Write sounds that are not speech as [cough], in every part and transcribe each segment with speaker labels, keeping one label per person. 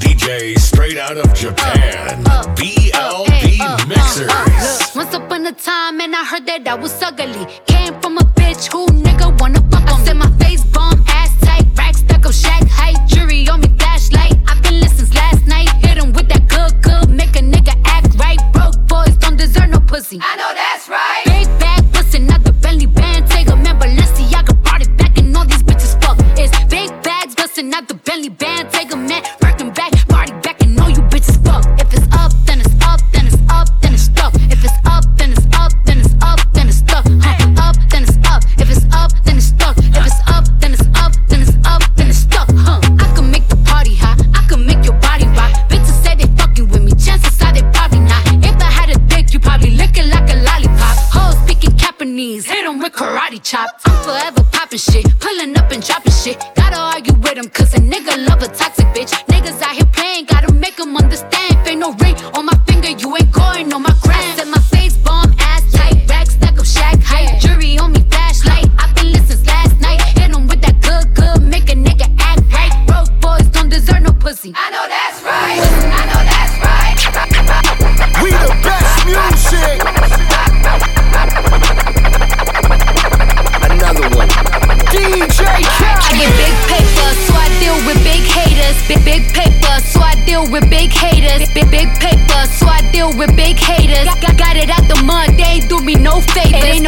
Speaker 1: DJ straight out of Japan. Uh, uh, uh, DLB Mixers.
Speaker 2: Look, once upon a time, and I heard that I was ugly. Came from a bitch who nigga wanna fuck on. I said my face bomb, ass tight, rack stuck up, shack height, jury on me, flashlight. I've been listening since last night. Hit him with that good, good, make a nigga act right. Broke boys don't deserve no pussy.
Speaker 3: I know that's right.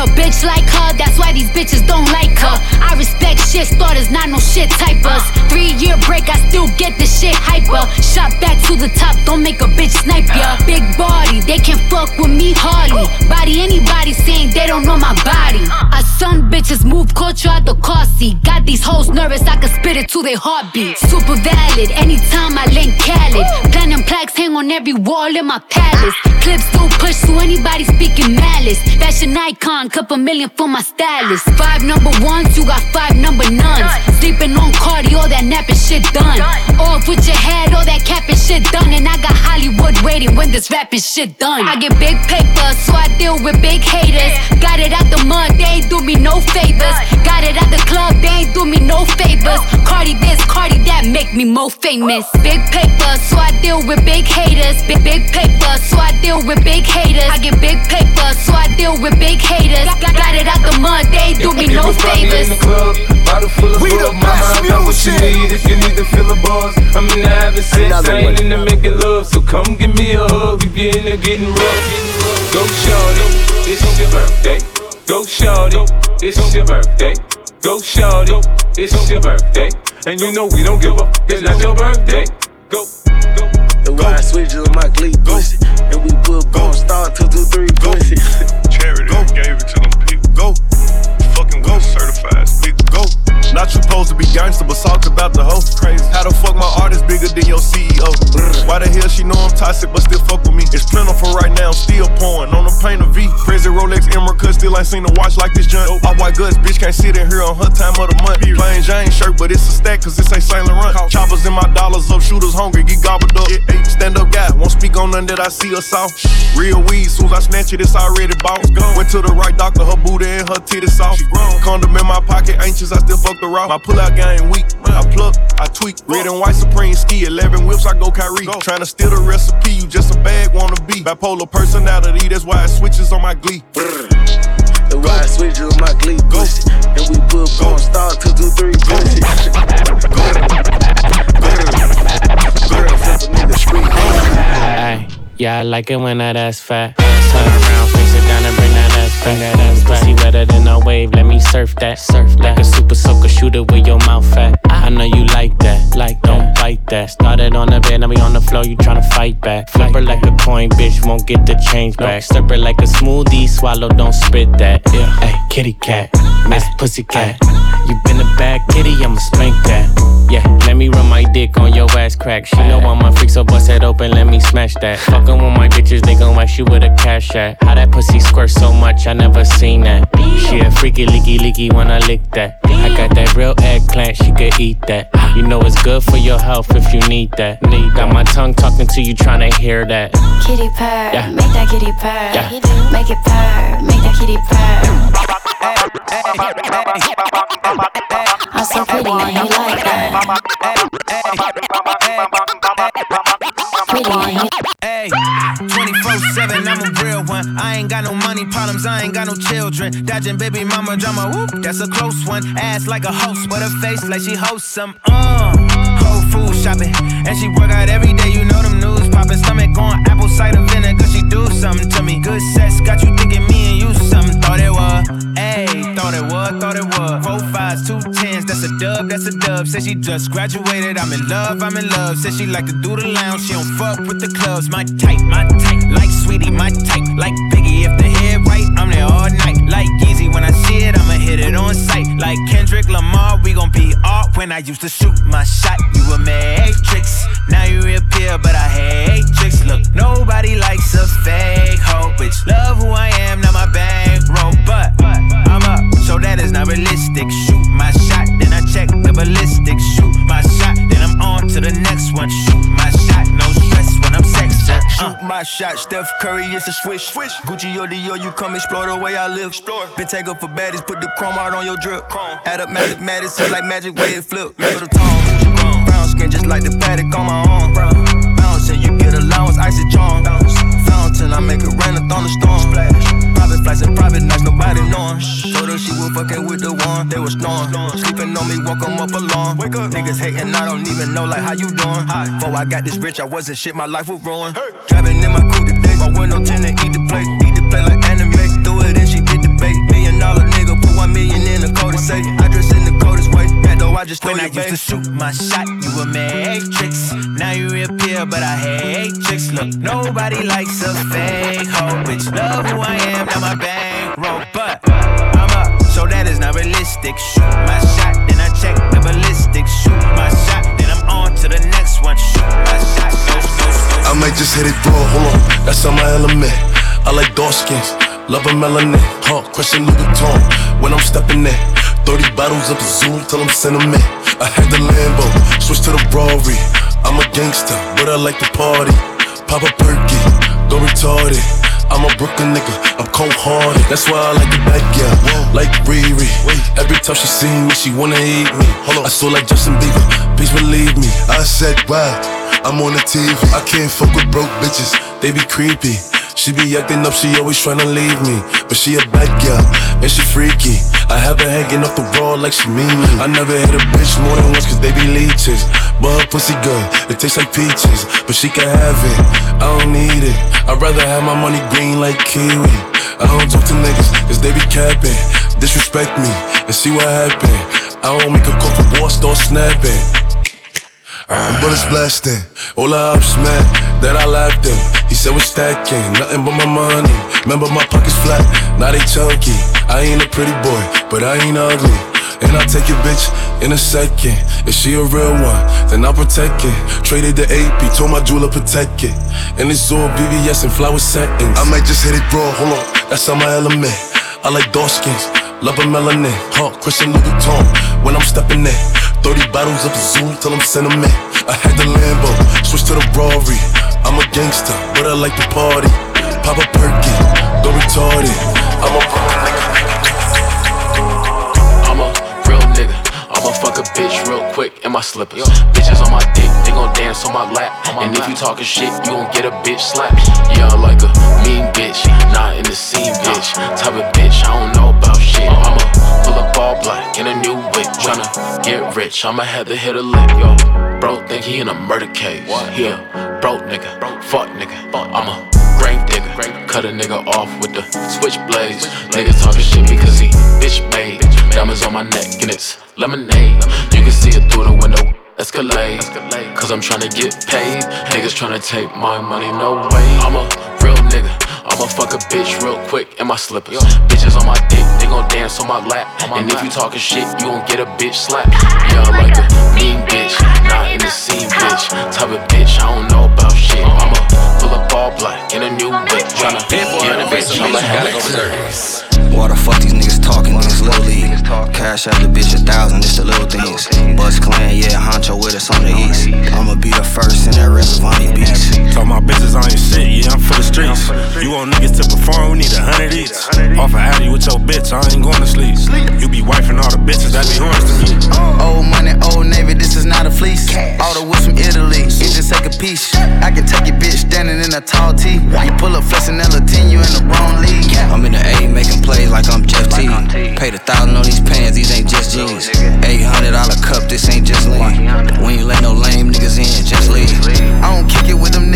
Speaker 2: No bitch like her, that's why these bitches don't like her. I respect shit starters, not no shit typers. Three year break, I still get the shit hyper. Shot back to the top, don't make a bitch snipe ya. Big body, they can't fuck with me hardly. Body anybody saying they don't know my body. Bitches move culture out the car seat. Got these hoes nervous, I can spit it to their heartbeat. Super valid, anytime I link Khaled. Platinum plaques hang on every wall in my palace. Clips don't push to anybody speaking malice. Fashion icon, couple million for my stylist. Five number ones, you got five number nuns. Sleeping on Cardi, all that napping shit done. Off with your head, all that capping shit done. And I got Hollywood waiting when this rapping shit done. I get big paper, so I deal with big haters. Got it out the mud, they ain't do me no favors. Got it out the club, they ain't do me no favors. Cardi this, Cardi that, make me more famous. Big paper, so I deal with big haters. Big big paper, so I deal with big haters. I get big paper, so I deal with big haters. Got, got it out the mud, they ain't do me no favors.
Speaker 4: in the club, bottle full of
Speaker 5: We the best
Speaker 4: I what you
Speaker 5: music.
Speaker 4: need if you need to feel a buzz. I'm in the having sex,
Speaker 5: Another
Speaker 4: I ain't in the making love. So come give me a hug if you're in there getting rough. Go shorty, it's your birthday. Go shorty, it's your birthday. Go shorty, it's your birthday. And you know we don't give up, it's not your birthday. Go, go.
Speaker 6: The wide switches on my glee pussy. And we put go star two two three pussy.
Speaker 7: Charity gave it to them people. Go. Fucking go certified speaker. Go. Not you supposed to be gangster, but talk about the hoe. Crazy. How the fuck my artist bigger than your CEO? Why the hell she know I'm toxic, but still fuck with me? It's plentiful right now, still pouring on the paint of V. Crazy Rolex Emerald cut, still ain't seen a watch like this junk. All white guts, bitch can't sit in here on her time of the month. Plain Jane shirt, but it's a stack, cause this ain't Saint Laurent. Choppers in my dollars up, shooters hungry, get gobbled up. Stand up guy, won't speak on none that I see or saw. Real weed, soon as I snatch it, it's already bought. Went to the right doctor, her booty and her titties soft. Condom in my pocket, anxious, I still fuck the raw. My pull-out game weak, I pluck, I tweak. Red and white Supreme ski, 11 whips, I go Kyrie. Tryna steal the recipe, you just a bag wanna be. Bipolar personality, that's why it switches on my glee.
Speaker 6: The wide switches on my glee pussy. And we put go star two two three pussy. Girl, flip a nigga street.
Speaker 8: Ay, yeah, I like it when that ass fat. Turn around, face it down and bring that ass back. That ass pussy wetter than a wave, let me surf that. Surf like a super soaker shooter with your mouth fat. I know you like that, like don't bite that. Started on the bed, now we on the floor, you tryna fight back. Flip her like a coin, bitch, won't get the change back. Slurp her like a smoothie, swallow, don't spit that. Yeah, hey, kitty cat, miss pussy cat. You been a bad kitty, I'ma spank that. Yeah, let me run my dick on your ass crack. She know I'm a freak, so bust it open, let me smash that. Fucking with my bitches, they gon' wax you with a cash at. How that pussy squirt so much, I never seen that. She a freaky, leaky, leaky when I lick that. I got that real eggplant, she could eat that. You know it's good for your health if you need that. Need got my tongue talking to you, tryna hear that.
Speaker 9: Kitty purr,
Speaker 8: Yeah.
Speaker 9: make that kitty purr.
Speaker 8: Yeah.
Speaker 9: Make it purr, make that kitty purr. I'm so pretty and you like that.
Speaker 10: 24 7, I'm a real one. I ain't got no money problems, I ain't got no children. Dodging baby mama drama, whoop, that's a close one. Ass like a host, but her face like she hosts some. Uh, whole food shopping, and she work out every day, you know them news popping. Stomach on apple cider vinegar, she do something to me. Good sex got you thinking me and you something, thought it was thought it was, thought it was. Four fives, two tens, that's a dub, that's a dub. Said she just graduated, I'm in love, I'm in love. Said she like to do the lounge, she don't fuck with the clubs. My type, my type, like sweetie, my type, like Biggie. If the head right, I'm there all night. Like Yeezy, when I see it, I'ma hit it on sight. Like Kendrick Lamar, we gon' be off when I used to shoot my shot. You a matrix, now you reappear, but I hate tricks. Look, nobody likes a fake hoe, bitch. Love who I am, not my bankroll, but so that is not realistic. Shoot my shot, then I check the ballistics. Shoot my shot, then I'm on to the next one. Shoot my shot, no stress when I'm sexing. Uh.
Speaker 11: Shoot my shot, Steph Curry, it's a swish. swish. Gucci or Dior, you come explore the way I live. Explore. Been take up for baddies, put the chrome out on your drip. Chrome. Add up magic, Madison like magic, way it flip. The tone. Brown skin just like the Patek on my arm. Bouncing, you get allowance, icy charm. Fountain, I make it rain, a thunderstorm. Private flights and private nights, nobody knowing. Told her she was fucking with the one, they was snoring. Sleeping on me, woke 'em up alone. Wake up. Niggas hating, I don't even know like how you doing. Before I got this rich, I wasn't shit, my life was ruined. Driving in my coupe today, my window tinted, eat the plate, eat the plate like anime. Threw it in, she get the bait. Million dollar nigga, put one million in the code say. I way, I just stole
Speaker 10: When I
Speaker 11: your
Speaker 10: used to shoot my shot, you a matrix. Now you reappear, but I hate tricks. Look, nobody likes a fake hoe, bitch. Love who I am, now my bankroll, but I'm up, so that is not realistic. Shoot my shot, then I check the ballistics. Shoot my shot, then I'm on to the next one. Shoot my shot, no, no, no.
Speaker 12: I might just hit it raw, hold on, that's on my element. I like dark skins, love a melanin, huh? Christian Louboutin when I'm stepping in. 30 bottles up the Zoom till I'm sentiment. I had the Lambo, switch to the Rari. I'm a gangster, but I like to party. Pop a perky, go retarded. I'm a Brooklyn nigga, I'm cold hearted. That's why I like the back, yeah. Like Riri. Every time she see me, she wanna eat me. I saw like Justin Bieber, please believe me. I said, wow, I'm on the TV. I can't fuck with broke bitches, they be creepy. She be acting up, she always tryna leave me. But she a bad girl, and she freaky. I have her hanging off the wall like she mean me. I never hit a bitch more than once, cause they be leeches. But her pussy good, it tastes like peaches. But she can have it, I don't need it. I'd rather have my money green like kiwi. I don't talk to niggas, cause they be capping. Disrespect me, and see what happen. I don't make a call for war, start snapping. Bullets blasting, all the ops mad that I laughed in. He said we're stacking, nothing but my money. Remember my pockets flat, now they chunky. I ain't a pretty boy, but I ain't ugly. And I'll take your bitch in a second. If she a real one, then I'll protect it. Traded the AP, told my jeweler protect it. And it's all BBS and flower settings. I might just hit it raw, hold on, that's on my element. I like dark skins, love a melanin. Huh, Christian Louboutin when I'm stepping in. 30 bottles the Zoom till I'm sentiment. I had the Lambo, switch to the Rari. I'm a gangster, but I like to party. Pop a perky, go retarded. I'm a
Speaker 13: I'ma fuck a bitch real quick in my slippers. Bitches on my dick, they gon' dance on my lap. and if you talking shit, you gon' get a bitch slap. Yeah, I like a mean bitch, not in the scene bitch. Type of bitch, I don't know about shit. I'ma pull up all black in a new whip, tryna get rich. I'ma have to hit a lick, yo. Bro, think he in a murder case. He a broke nigga, fuck nigga. I'm a grave digger. Cut a nigga off with the switchblades. Niggas talking shit because he bitch made. Diamonds on my neck and it's lemonade. You can see it through the window. Escalade, cause I'm trying to get paid. Niggas trying to take my money, no way. I'm a real nigga. I'ma fuck a bitch real quick in my slippers. Bitches on my dick, they gon' dance on my lap. And if you talking shit, you gon' get a bitch slap. Yeah, I like a mean bitch, not in the scene bitch. Type of bitch, I don't know about shit. I'ma pull up all black in a new whip. Tryna get a bitch, I'ma have it.
Speaker 14: Why the fuck these niggas talking in this little league? Cash out the bitch a thousand, it's the little things. Buzz clan, yeah, Honcho with us on the east. I'ma be the first in that Reservania beats.
Speaker 15: Talk my bitches on your shit, yeah, I'm for the streets. You want niggas to perform, we need a hundred each. Off a Addy with your bitch, I ain't going to sleep. You be wifing all the bitches that be horns to me. Oh.
Speaker 16: Old money, old navy, this is not a fleece. All the whips from Italy, it just take a piece. I can take your bitch standing in a tall tee. You pull up flexing L10, you in the wrong
Speaker 14: like I'm Jeff T. Paid a thousand on these pants, these ain't just jeans. Eight hundred dollar cup, this ain't just lean. We ain't let no lame niggas in, just leave.
Speaker 16: I don't kick it with them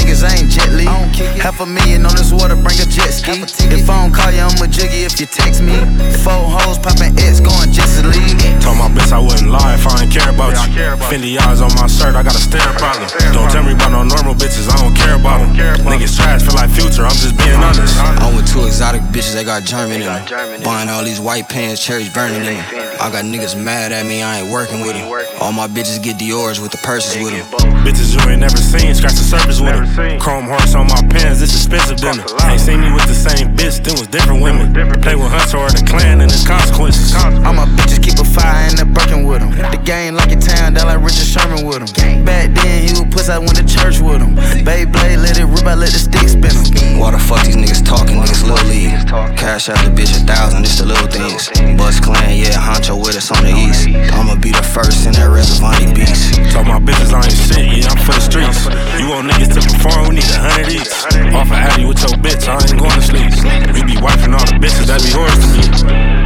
Speaker 16: Half a million on this water, bring a jet ski. If I don't call you, I'm a jiggy if you text me. Four hoes popping X, going just to leave.
Speaker 15: Told my bitch I wouldn't lie if I ain't care about you. Fendi eyes on my shirt, I got a stare problem. Don't tell me about no normal bitches, I don't care about them. Niggas trash feel like future, I'm just being honest.
Speaker 14: I'm with two exotic bitches, they got German in them. Buying all these white pants, cherries burning in them. I got niggas mad at me, I ain't working with them. All my bitches get Dior's with the purses with them.
Speaker 15: Bitches you ain't never seen, scratch the surface with them. Chrome hearts on my pants, it's expensive dinner. Ain't seen me with the same bitch, then was different women. Play with Hunter or the clan and its consequences.
Speaker 16: All my bitches keep a fire in the Birkin with them. The game like a town, down like Richard Sherman with them. Back then, he was puss, I went to church with him. Beyblade, let it rip, I let the stick spin him.
Speaker 14: Why the fuck these niggas talking, niggas little league? Cash out the bitch a thousand, it's the little things. Bust clan, yeah, With us on the east. I'ma be the first in that Reservani beast.
Speaker 15: Talk my bitches I ain't shit, yeah, I'm for the streets. You want niggas to perform, we need a hundred each. Off a Addy with your bitch, I ain't going to sleep. You be wiping all the bitches, that be horse to me.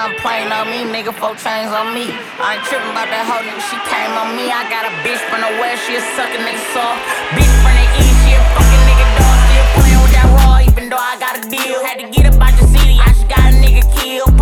Speaker 17: None playing on me, nigga, four chains on me. I ain't tripping about that hoe, nigga, she came on me. I got a bitch from the west, she a suckin' nigga soft. Bitch from the east, she a fucking nigga dog. Still playing with that raw, even though I got a deal. Had to get up out your city, I just got a nigga killed.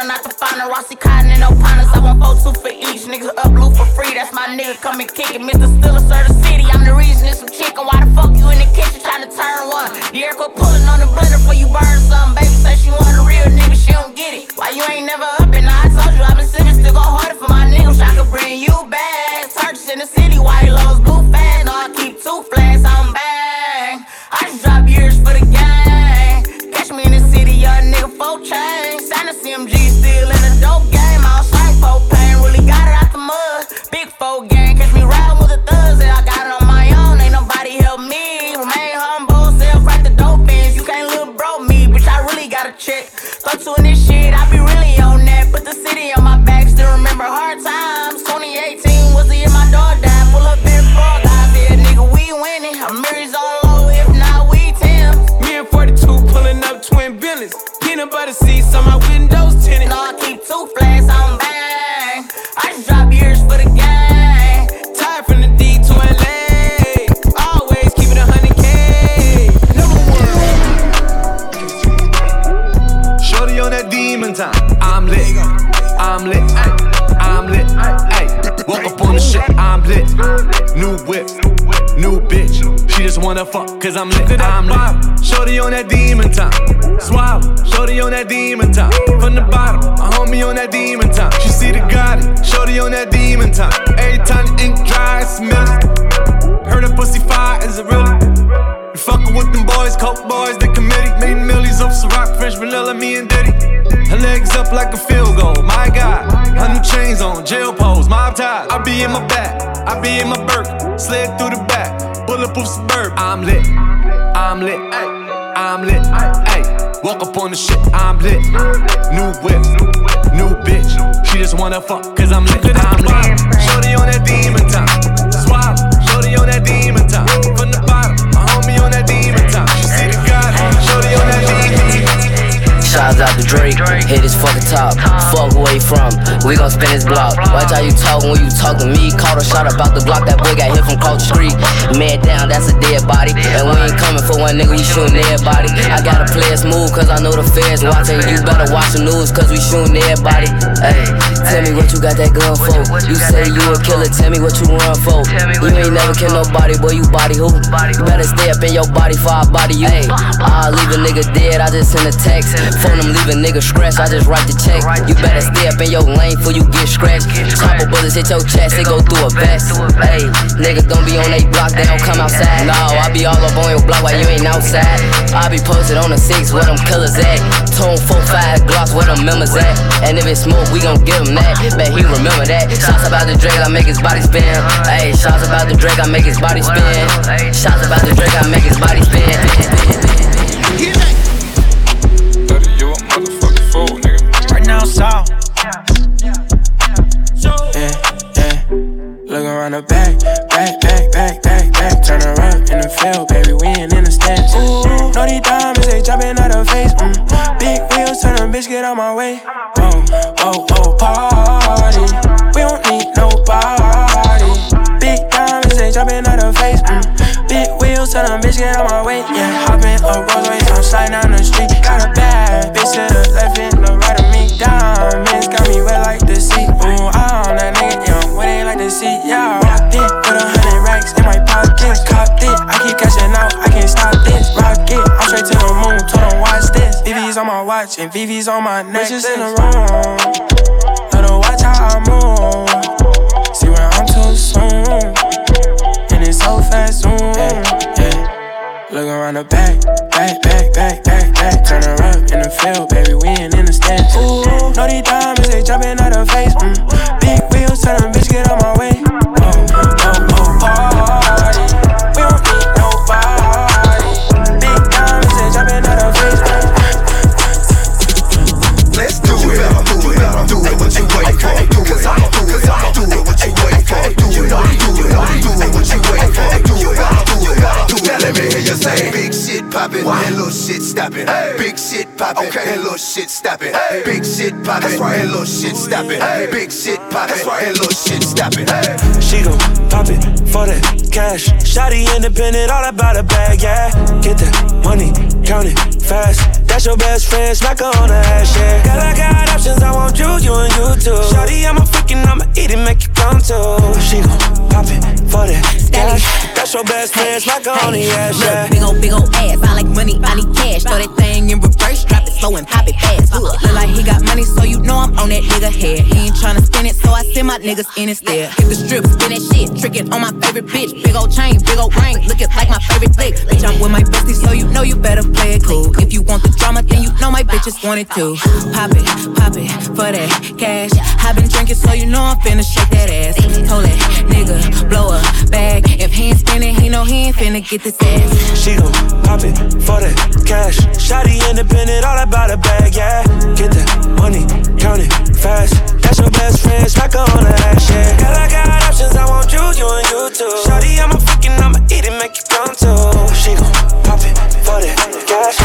Speaker 17: Still sippin' out the final. Rossi Cotton and no partners, I want four two for each. Niggas up blue for free, that's my nigga, come and kick it. Mr. Stiller, sir, the city, I'm the reason it's some chicken. Why the fuck you in the kitchen trying to turn one? The air quit pulling on the blender for you burn something. Baby say she want a real nigga, she don't get it. Why you ain't never up and I told you I've been sipping, still go harder for my niggas. I could bring you back. Searches in the city, white lows, blue fast. No, I keep two flags, I'm bang. I just drop years for the gang. Catch me in the city, young nigga, four chains. Sign a CMG, still in the dope game. I'll strike for pain, really got it out the mud. Big four gang, catch me riding with the thugs, and I got it on my own. Ain't nobody help me. Remain humble, self right the dope ends. You can't little bro me, bitch. I really got a check. Throw two in this shit, I be
Speaker 18: cause I'm lit. I'm lit. Shorty on that demon time. Swallow. Shorty on that demon time. From the bottom. A homie on that demon time. She see the Gotti. Shorty on that demon time. Every time the ink dry, milling. Heard a pussy fire, is it really? You fuckin' with them boys, coke boys, the committee. Made millions off Ciroc, French vanilla, me and Diddy. Her legs up like a field goal, my God. Her new chains on, jail pose, mob ties. I be in my back, I be in my Burke. Slid through the back, bulletproof suburb. I'm lit, I'm lit, ay, I'm lit, ay. Walk up on the shit, I'm lit. New whip, new bitch. She just wanna fuck, cause I'm lit, I'm lit. Shorty on that demon time. Swallow, shorty on that demon time. From the bottom, a homie on that demon time. She see the God, shorty on that demon time.
Speaker 19: Shouts out to Drake, hit his fucking top. Fuck he from, we gon' spin his block. Watch how you talk when you talk to me. Caught a shot about the block, that boy got hit from Culture. Man down, that's a dead body. And we ain't coming for one nigga, we shooting everybody. I gotta play it smooth, cause I know the feds watching. You better watch the news, cause we shooting everybody. Hey, tell me what you got that gun for. You say you a killer, tell me what you run for. You ain't never kill nobody, boy, you body who? You better stay up in your body for I body you. Hey, I'll leave a nigga dead, I just send a text. Phone them, leave a nigga scratch, I just write the check. You better stay up in your lane before you get scratched. Couple bullets hit your chest, they go through a vest. Hey, nigga, don't be on they block, they don't come outside. No, I be all up on your block while you ain't outside. I be posted on the six where them killers at. Tone 4-5 glocks where them members at. And if it's smoke, we gon' give him that. Bet he remember that. Shots about the Drake, I make his body spin. Hey, shots about the Drake, I make his body spin. Shots about the Drake, I make his body spin.
Speaker 20: Right now, Saul. Yeah, Look around the back, back, back, back, back, back. Turn around in the field, baby, we ain't in the steps. Ooh, know these diamonds, they jumping out of face. Mm. Big wheels, turn a bitch, get out my way. Oh, oh, oh, party. We don't need nobody. Big diamonds, they jumping out of face. Mm. Big wheels, turn a bitch, get out my way. Yeah, hopping a Rolls Royce, I'm sliding down the street. Got a bad bitch to the left and the right of me. diamonds. On my watch and VV's on my neck. Bitches in the room, let her watch how I move. See where I'm too soon, and it's so fast, zoom. Yeah, yeah. Look around the back, back, back, back, back, back. Turn her up in the field, baby, we ain't in the stands. Ooh, know these diamonds, they jumping out her face. Mm. Big wheels, tell them bitch, get on my way.
Speaker 5: Now let me hear you say big shit poppin' and little shit stoppin'. Big shit poppin' and little shit stoppin'. Big shit poppin' and little shit stoppin'. Big shit poppin' and little shit stoppin'.
Speaker 20: She gon' pop it for that cash. Shotty independent, all about a bag, yeah. Get that money, count it fast. That's your best friend, smack her on the ass, yeah. Girl, I got options, I want you, you and you too. Shotty, I'm a freaking, I'ma eat it, make you come too. She gon' pop it for that cash. That's your best friend, smack her on the ass, yeah.
Speaker 21: Look, big ol' big ol' ass. I like money, I need cash. Throw that thing in reverse, drop it slow and pop it fast. Look, look like he got money, so you know I'm on that nigga head. He ain't tryna spend it, so I send my niggas in instead. Hit the strip, spin that shit, trick it on my favorite bitch. Big ol' chain, big ol' ring, looking like my favorite flick. Bitch, I'm with my bestie, so you know you better play it cool. If you want the drama, then you know my bitches want it too. Pop it, pop it for that cash. I been drinking, so you know I'm finna shake that ass. Told that nigga blow a bag. If he ain't spinning, he know he ain't finna get this ass.
Speaker 20: She gon' pop it for that cash. Shotty independent, all about a bag, yeah. Get that money, count it fast. That's your best friend, smack her on the ass, yeah. Girl, I got options, I want you, you and you too. Shotty, I'm a freaking, I'ma eat it, make you come too. She gon' pop it for that cash.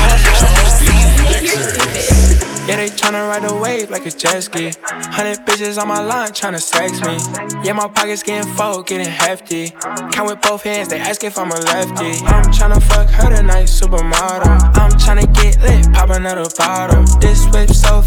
Speaker 20: Yeah, they tryna ride the wave like a jet ski. Hundred bitches on my line tryna sex me. Yeah, my pockets getting full, getting hefty. Count with both hands, they ask if I'm a lefty. I'm tryna fuck her tonight, supermodel. I'm tryna get lit, pop another bottle. This whip so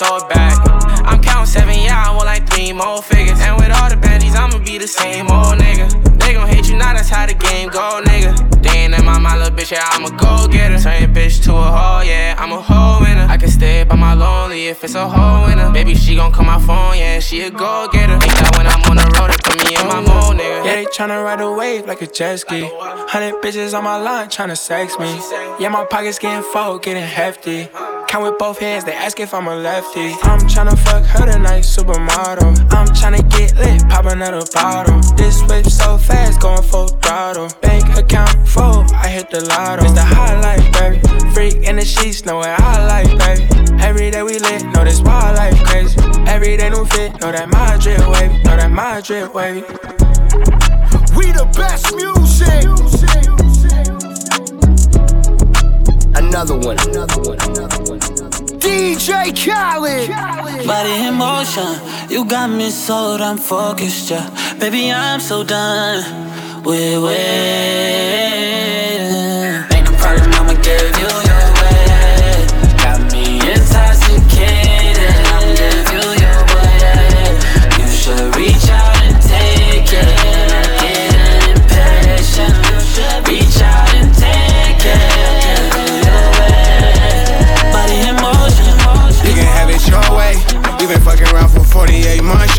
Speaker 22: throw it back. I'm counting seven, yeah, I want like three more figures. And with all the bandies, I'ma be the same old nigga. They gon' hate you now, that's how the game go, nigga. They ain't in my mind, little bitch, yeah, I'm a go getter. Turn your bitch to a hoe, yeah, I'm a hoe winner. I can stay by my lonely if it's a hoe winner. Baby, she gon' call my phone, yeah, she a go getter. Ain't that when I'm on the road, they put me in my mode, nigga.
Speaker 20: Yeah, they tryna ride a wave like a jet ski. Hundred bitches on my line tryna sex me. Yeah, my pockets getting full, getting hefty. Count with both hands, they ask if I'm a lefty. I'm tryna fuck her tonight, supermodel. I'm tryna get lit, pop another bottle. This whip so fast, going full throttle. Bank account full, I hit the lotto. It's the high life, baby. Freak in the sheets, know what I like, baby. Every day we lit, know this wild life crazy. Every day new fit, know that my drip wavy, know that my drip wavy.
Speaker 5: We the best music.
Speaker 23: Another one. Another one. Another one.
Speaker 5: DJ Khaled.
Speaker 24: Body in motion, you got me so damn focused, yeah. Baby, I'm so done with waiting.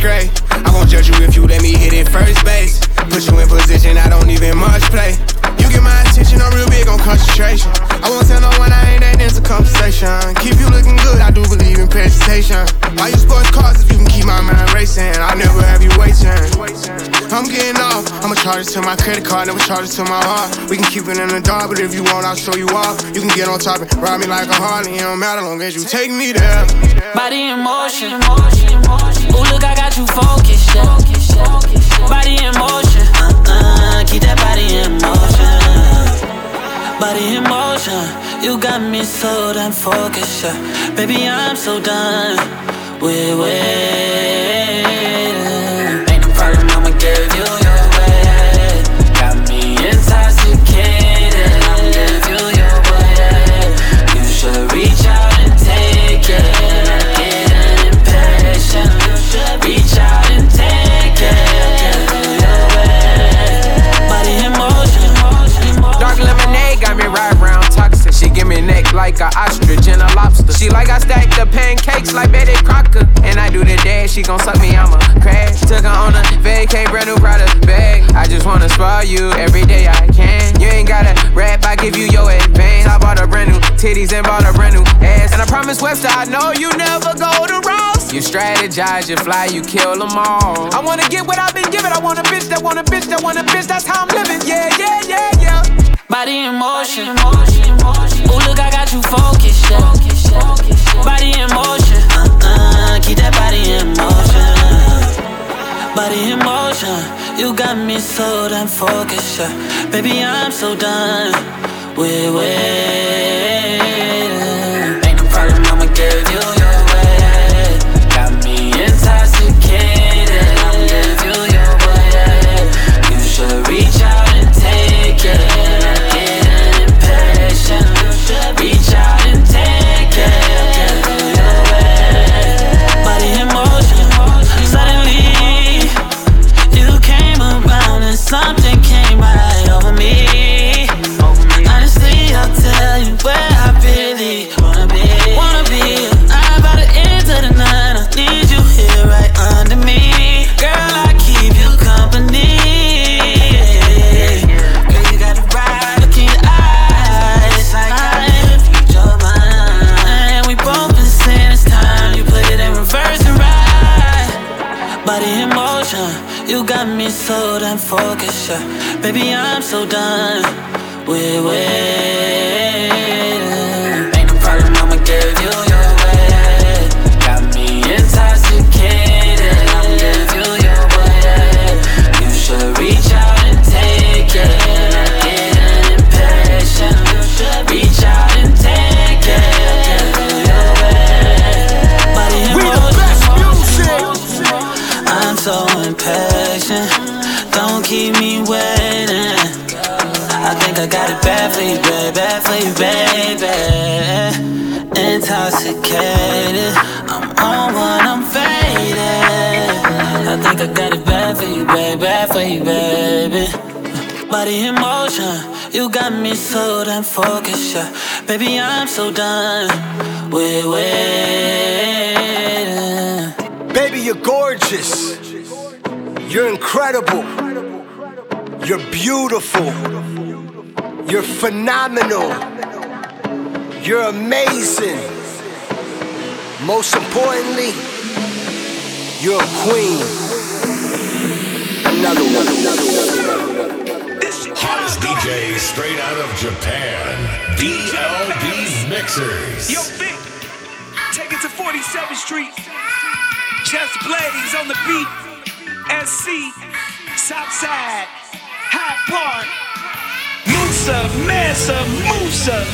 Speaker 25: I won't judge you if you let me hit it first base. Put you in position, I don't even much play. You get my attention, I'm real big on concentration. I won't tell no one I ain't that into conversation. Keep you looking good, I do believe in presentation. Why you sports cars if you can keep my mind racing. I'll never have you waiting. I'm getting off. I'ma charge it to my credit card, never charge it to my heart. We can keep it in the dark, but if you want, I'll show you off. You can get on top and ride me like a Harley. It don't matter long as you take me there.
Speaker 24: Body in motion. Ooh, look, I got you focused, yeah. Body in motion. Uh-uh, keep that body in motion. Body in motion. You got me so damn focused, yeah. Baby, I'm so done with waiting.
Speaker 22: Like a ostrich and a lobster. She like I stack the pancakes like Betty Crocker. And I do the dash, she gon' suck me, I'ma crash. Took her on a vacay, brand new product bag. I just wanna spoil you every day I can. You ain't gotta rap, I give you your advance. I bought a brand new titties and bought a brand new ass. And I promise Webster, I know you never go to Ross. You strategize, you fly, you kill them all. I wanna get what I've been given. I want a bitch that want a bitch that want a bitch. That's how I'm living. Yeah, yeah, yeah, yeah.
Speaker 24: Body in motion. Ooh, look, I got you focused, yeah. Body in motion. Uh-uh, keep that body in motion. Body in motion. You got me so damn focused, yeah. Baby, I'm so done with waiting. Don't keep me waiting. I think I got it bad for you, baby, bad for you, baby. Intoxicated, I'm on one, I'm faded. I think I got it bad for you, baby, bad for you, baby. Body in motion, you got me so damn focused, yeah. Baby, I'm so done with waiting.
Speaker 26: Baby, you're gorgeous. You're incredible. You're beautiful. You're phenomenal. You're amazing. Most importantly, you're a queen. Another one.
Speaker 27: Hottest DJ straight out of Japan. DLB Mixers.
Speaker 28: Yo, Vic, take it to 47th Street. Just Blaze on the beat. SC, Southside, Hyde Park. Musa, Mansa, Musa.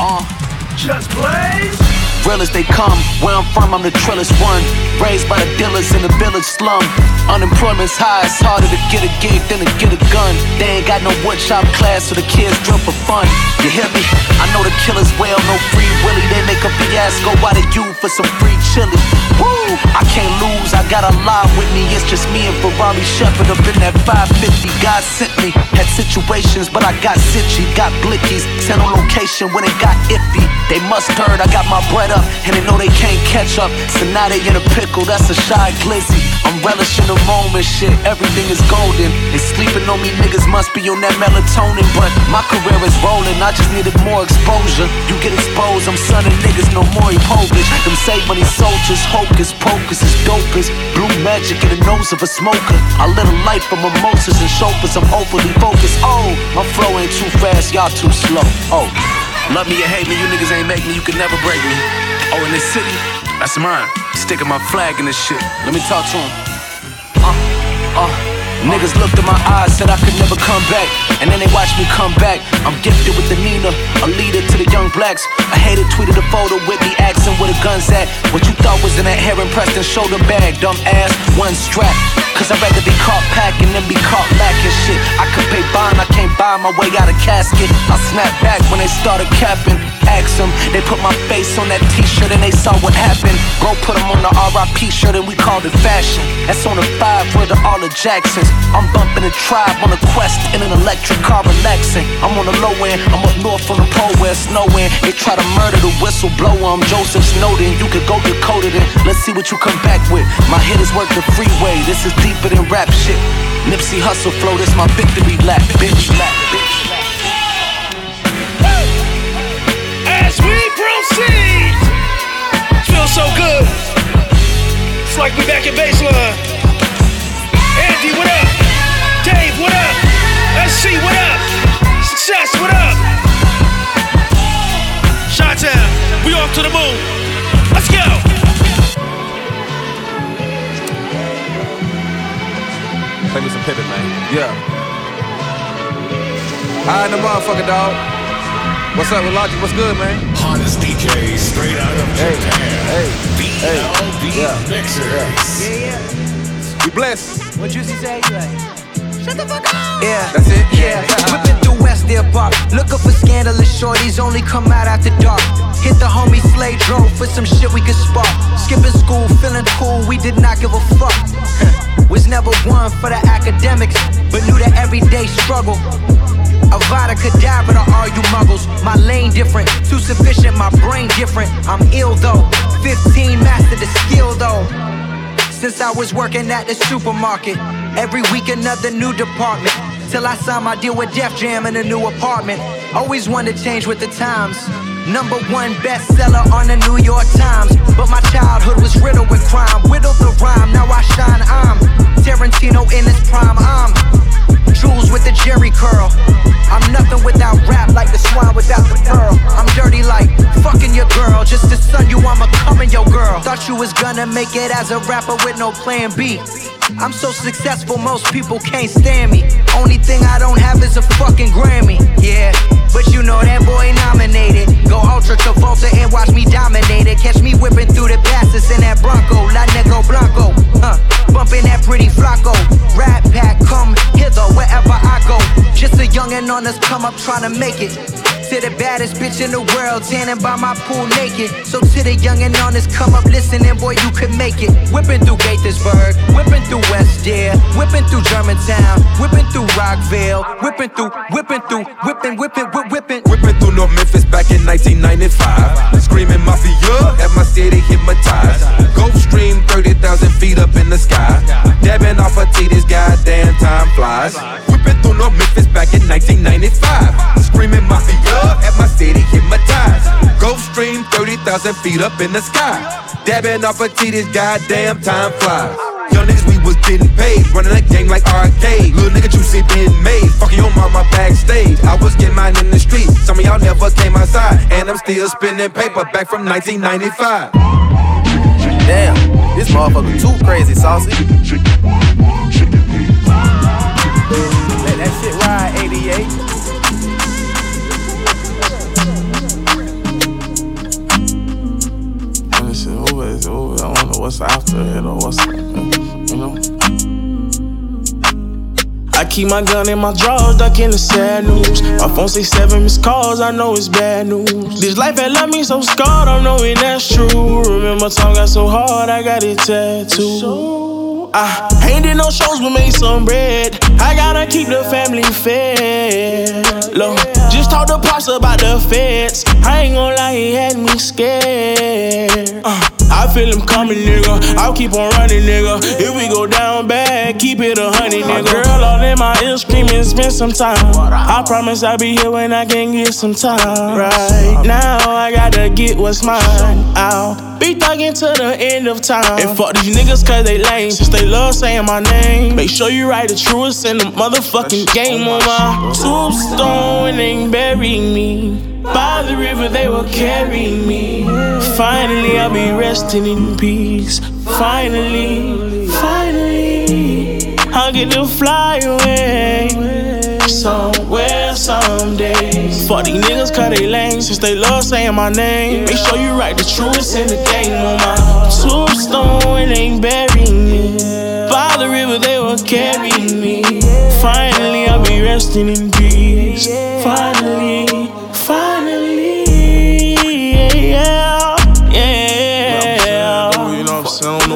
Speaker 29: Uh,
Speaker 28: Just Blaze.
Speaker 29: Real as they come. Where I'm from, I'm the trillest one. Raised by the dealers in the village slum. Unemployment's high, it's harder to get a gig than to get a gun. They ain't got no wood shop class, so the kids drill for fun. You hear me? I know the killers well, no free willy. They make a fiasco out of you for some free chili. Woo! I can't lose, I got a lot with me. It's just me and Ferrari Shepherd up in that 550. God sent me. Had situations, but I got sitchy. Got blickies. Sent on location when it got iffy. They must heard I got my bread up, and they know they can't catch up. So now they in a pickle, that's a shy glizzy. I'm relishing the moment, shit. Everything is golden. They sleeping on me niggas must be on that melatonin. But my career is rolling, I just needed more exposure. You get exposed, I'm sunning niggas, no more Polish. Them say money soldiers, hocus pocus is dopest. Blue magic in the nose of a smoker. I lit a light for mimosas and chauffeurs, I'm overly focused. Oh, my flow ain't too fast, y'all too slow. Oh, love me or hate me, you niggas ain't make me, you can never break me. Oh, in this city, that's mine. Sticking my flag in this shit. Let me talk to him. Uh, uh. Niggas looked in my eyes, said I could never come back. And then they watched me come back. I'm gifted with the Nina, a leader to the young blacks. I hated tweeted a photo with me asking where the guns at. What you thought was in that Heron Preston shoulder bag, dumb ass, one strap. Cause I'd rather be caught packing than be caught lacking My way out of casket. I snapped back when they started capping. Ask them, they put my face on that t-shirt and they saw what happened. Bro put them on the RIP shirt and we called it fashion. That's on the five for the all the Jacksons. I'm bumping a tribe on a quest in an electric car relaxing. I'm on the low end, I'm up north from the pole where it's snowing. They try to murder the whistleblower, I'm Joseph Snowden. You could go get coded in, let's see what you come back with. My hitters work the freeway, this is deeper than rap shit. Nipsey Hussle flow, this my victory lap, bitch. Lap.
Speaker 28: As we proceed, feels so good. It's like we back in baseline. Andy, what up? Dave, what up? SC, what up? Success, what up? Shot Town, we off to the moon. Let's go.
Speaker 18: Play me some Pippin, man. Yeah. Hi, the motherfucker, dog. What's up with Logic? What's good, man?
Speaker 27: Hottest DJ straight out of
Speaker 18: Hey,
Speaker 27: Japan.
Speaker 18: hey, hey.
Speaker 27: DLB
Speaker 18: Yeah.
Speaker 27: Mixers.
Speaker 21: Yeah, yeah.
Speaker 18: We blessed.
Speaker 21: What Juicy say? You like, shut the fuck up.
Speaker 30: Yeah,
Speaker 18: That's it?
Speaker 30: Yeah, [laughs] whipping through West Deer Park, looking for scandalous shorties. Only come out after dark. Hit the homie Slade drove for some shit we could spark. Skipping school, feeling cool. We did not give a fuck. [laughs] Was never one for the academics, but knew the everyday struggle. Avada Kedavra to all you muggles. My lane different, too sufficient, my brain different. I'm ill though. 15 mastered the skill though. Since I was working at the supermarket, every week another new department. Till I signed my deal with Def Jam in a new apartment. Always wanted to change with the times. Number one bestseller on the New York Times. But my childhood was riddled with crime. Whittled the rhyme, now I shine. I'm Tarantino in his prime. I'm Jules with the Jerry curl. I'm nothing without rap, like the swine without the pearl. I'm dirty like fucking your girl. Just to son you, I'ma come in your girl. Thought you was gonna make it as a rapper with no plan B. I'm so successful, most people can't stand me. Only thing I don't have is a fucking Grammy. Yeah, but you know that boy nominated. Go ultra Travolta and watch me dominate it. Catch me whipping through the passes in that Bronco, La Negro Blanco. Huh, bumping that pretty Flacko. Rat pack, come hither wherever I go. Just a youngin' on this come up trying to make it. To the baddest bitch in the world, tanning by my pool naked. So to the youngin' on this come up listening, boy, you could make it. Whipping through Gaithersburg, whipping through West Deer, whipping through Germantown, whipping through Rockville, whipping through, whipping through, whipping, whipping, whip, whipping.
Speaker 31: Whipping through North Memphis back in 1995. Screaming mafia, at my city hypnotized. Gulf Stream, 30,000 feet up in the sky. Dabbing off a titties, goddamn time flies. Whipping through North Memphis back in 1995. Screaming mafia, at my city hypnotized. Gulf Stream, 30,000 feet up in the sky. Dabbing off a titties, goddamn time flies. Young niggas, we was getting paid, running that game like arcade. Little nigga, juicy been made, fucking your mama backstage. I was getting mine in the street, some of y'all never came outside, and I'm still spinning paper back from 1995.
Speaker 18: Damn, this motherfucker too crazy, saucy. Let that shit ride, 88.
Speaker 32: What's after it or what's, you know. I keep my gun in my drawers, ducking the sad news. My phone say seven missed calls, I know it's bad news. This life had left me so scarred, I'm knowing that's true. Remember, time got so hard, I got it tattooed. I ain't did no shows, but made some bread. I gotta keep the family fed. Look, just talk to pops about the feds. I ain't gonna lie, he had me scared. Uh, I feel him coming, nigga. I'll keep on running, nigga. If we go down bad, keep it a honey, nigga. My Girl all in my ear screaming, spend some time. I promise I'll be here when I can get some time. Right now, I gotta get what's mine. I'll be thugging to the end of time. And fuck these niggas cause they lame. Since they love saying my name. Make sure you write the truest in the motherfucking game on my tombstone and bury me. By the river they will carry me. Finally I'll be resting in peace. Finally, finally, I'll get to fly away. Somewhere, someday. Fuck these niggas cause they lame since they love saying my name. Make sure you write the truest in the game on my tombstone and burying me. By the river they will carry me. Finally I'll be resting in peace. Finally,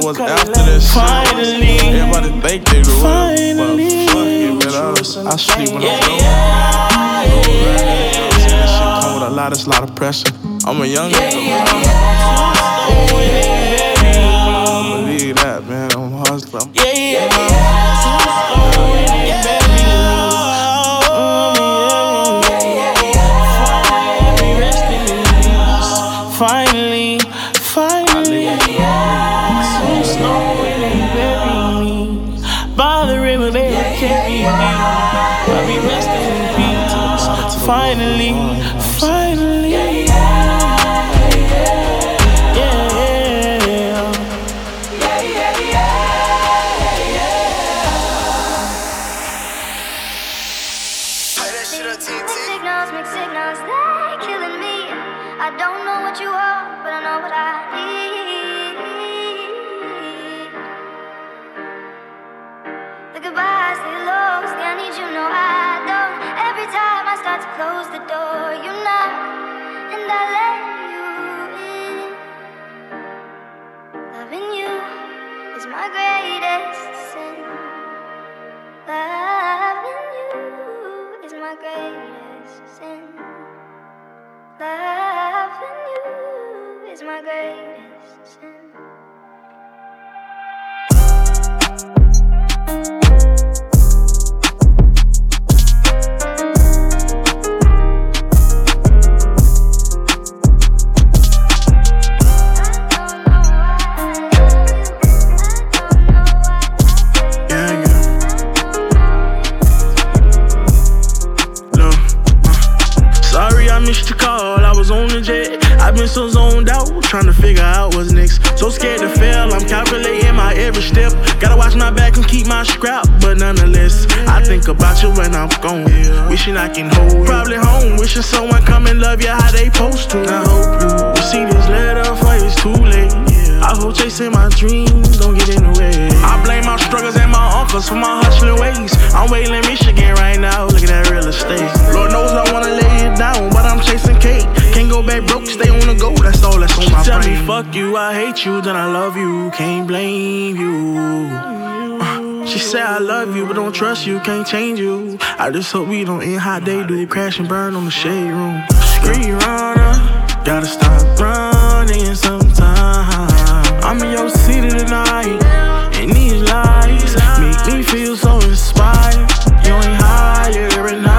Speaker 33: know I'm saying? I don't know what's after this.
Speaker 32: Finally,
Speaker 33: Everybody think they the real. But fuck it, man. I, I sleep when I'm drunk. This shit come with a lot, it's a lot of pressure. I'm a young nigga, man. I
Speaker 34: you. I
Speaker 32: just hope we don't end how they do, crash and burn on the shade room. Screen runner, gotta stop running sometime. I'm in your city tonight, and these lights make me feel so inspired. You ain't higher and higher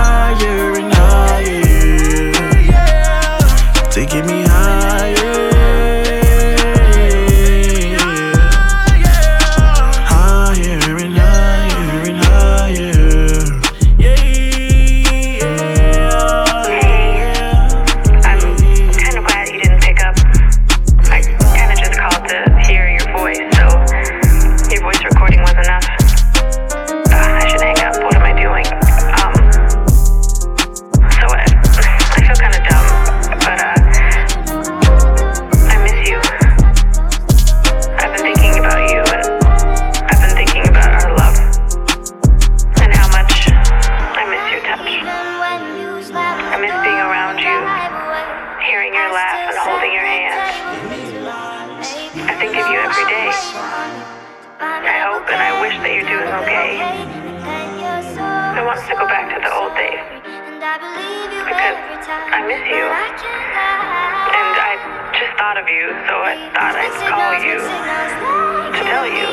Speaker 35: because I miss you. And I just thought of you, so I thought I'd call you to tell you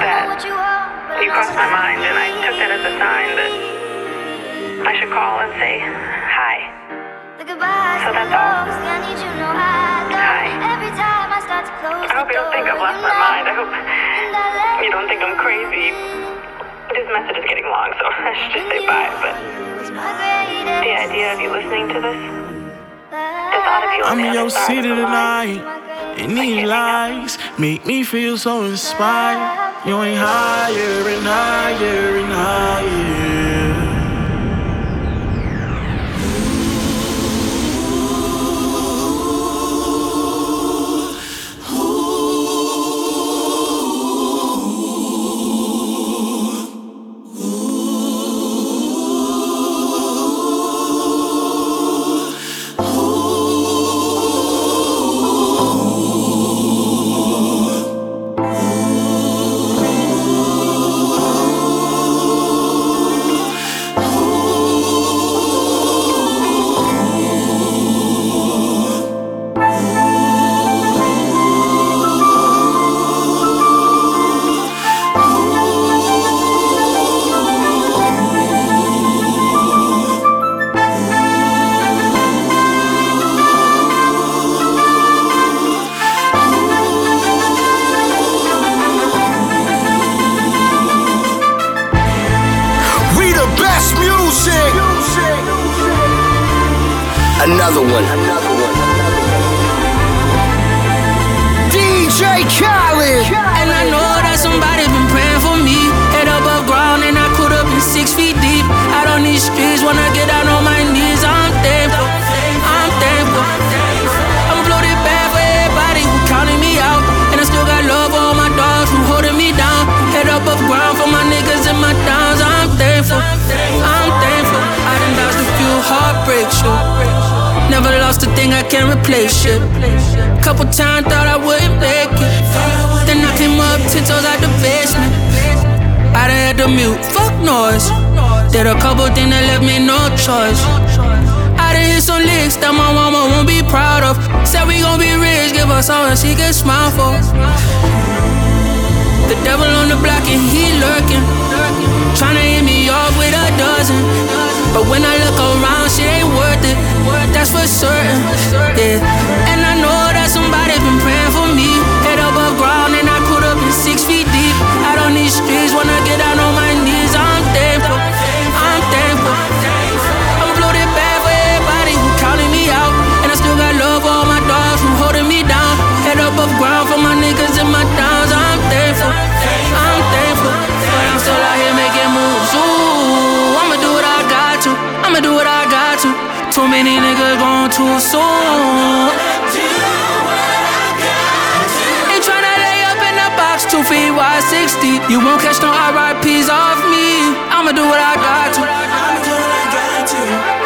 Speaker 35: that you crossed my mind, and I took that as a sign that I should call and say hi. So that's all. Hi. I hope you don't think I've lost my mind. I hope you don't think I'm crazy. This message is getting long, so [laughs] I should just say bye. But the idea of you listening to this, the thought of you on
Speaker 32: I'm in your city tonight, and these lights make me feel so inspired. You ain't higher and higher and higher.
Speaker 36: All she can smile for. The devil on the block and he lurking. Tryna hit me off with a dozen. But when I look around, she ain't worth it. That's for certain. Yeah. And too soon. Ain't tryna lay up in the box, two feet wide, 60. You won't catch no RIPs off me. I'ma do what I got to. I'ma do what I got to.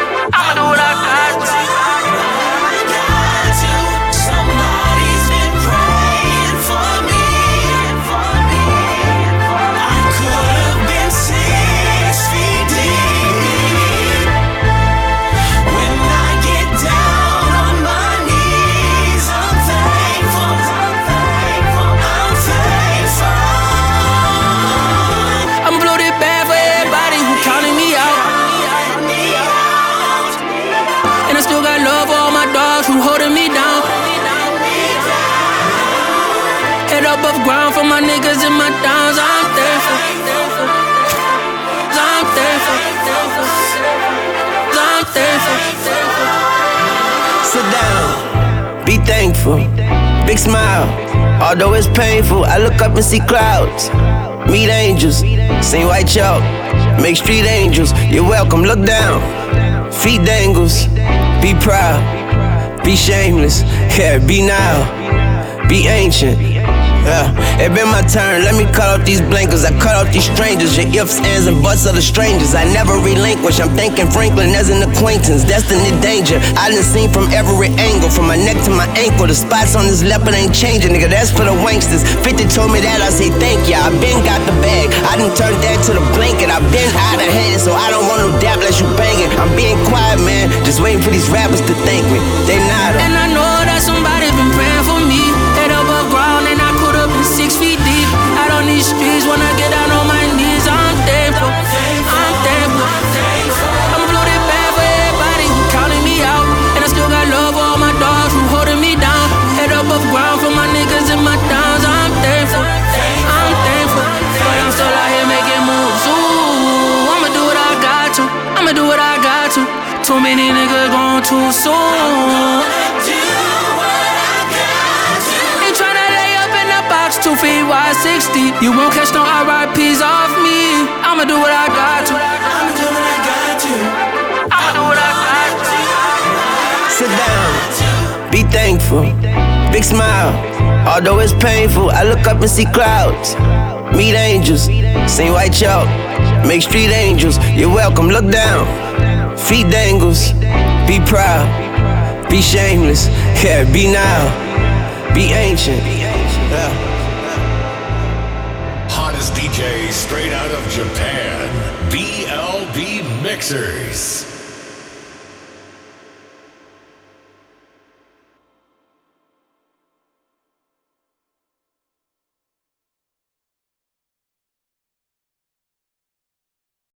Speaker 36: Off ground for my niggas and my downs. I'm thankful. I'm thankful. I'm thankful.
Speaker 37: Sit down, be thankful. Big smile, although it's painful. I look up and see clouds, meet angels, sing white chalk, make street angels. You're welcome, look down, feet dangles. Be proud, be shameless, yeah, be now, be ancient. Yeah, it been my turn. Let me cut out these blankets. I cut out these strangers. Your ifs, ands, and buts are the strangers. I never relinquish. I'm thinking Franklin as an acquaintance. Destiny danger. I done seen from every angle. From my neck to my ankle. The spots on this leopard ain't changing, nigga. That's for the wanksters. 50 told me that. I say thank ya. I been got the bag. I done turned that to the blanket. I been out of hand, so I don't want no dap unless you banging. I'm being quiet, man. Just waiting for these rappers to thank me. They not.
Speaker 36: And I know that somebody's You won't catch no RIPs off me. I'ma do what I got to. I'ma do what I got to. I'ma do what I got to.
Speaker 37: Sit down, be thankful, big smile. Although it's painful, I look up and see clouds. Meet angels, sing white chalk, make street angels. You're welcome, look down, feet dangles. Be proud, be shameless, yeah, be now, be ancient.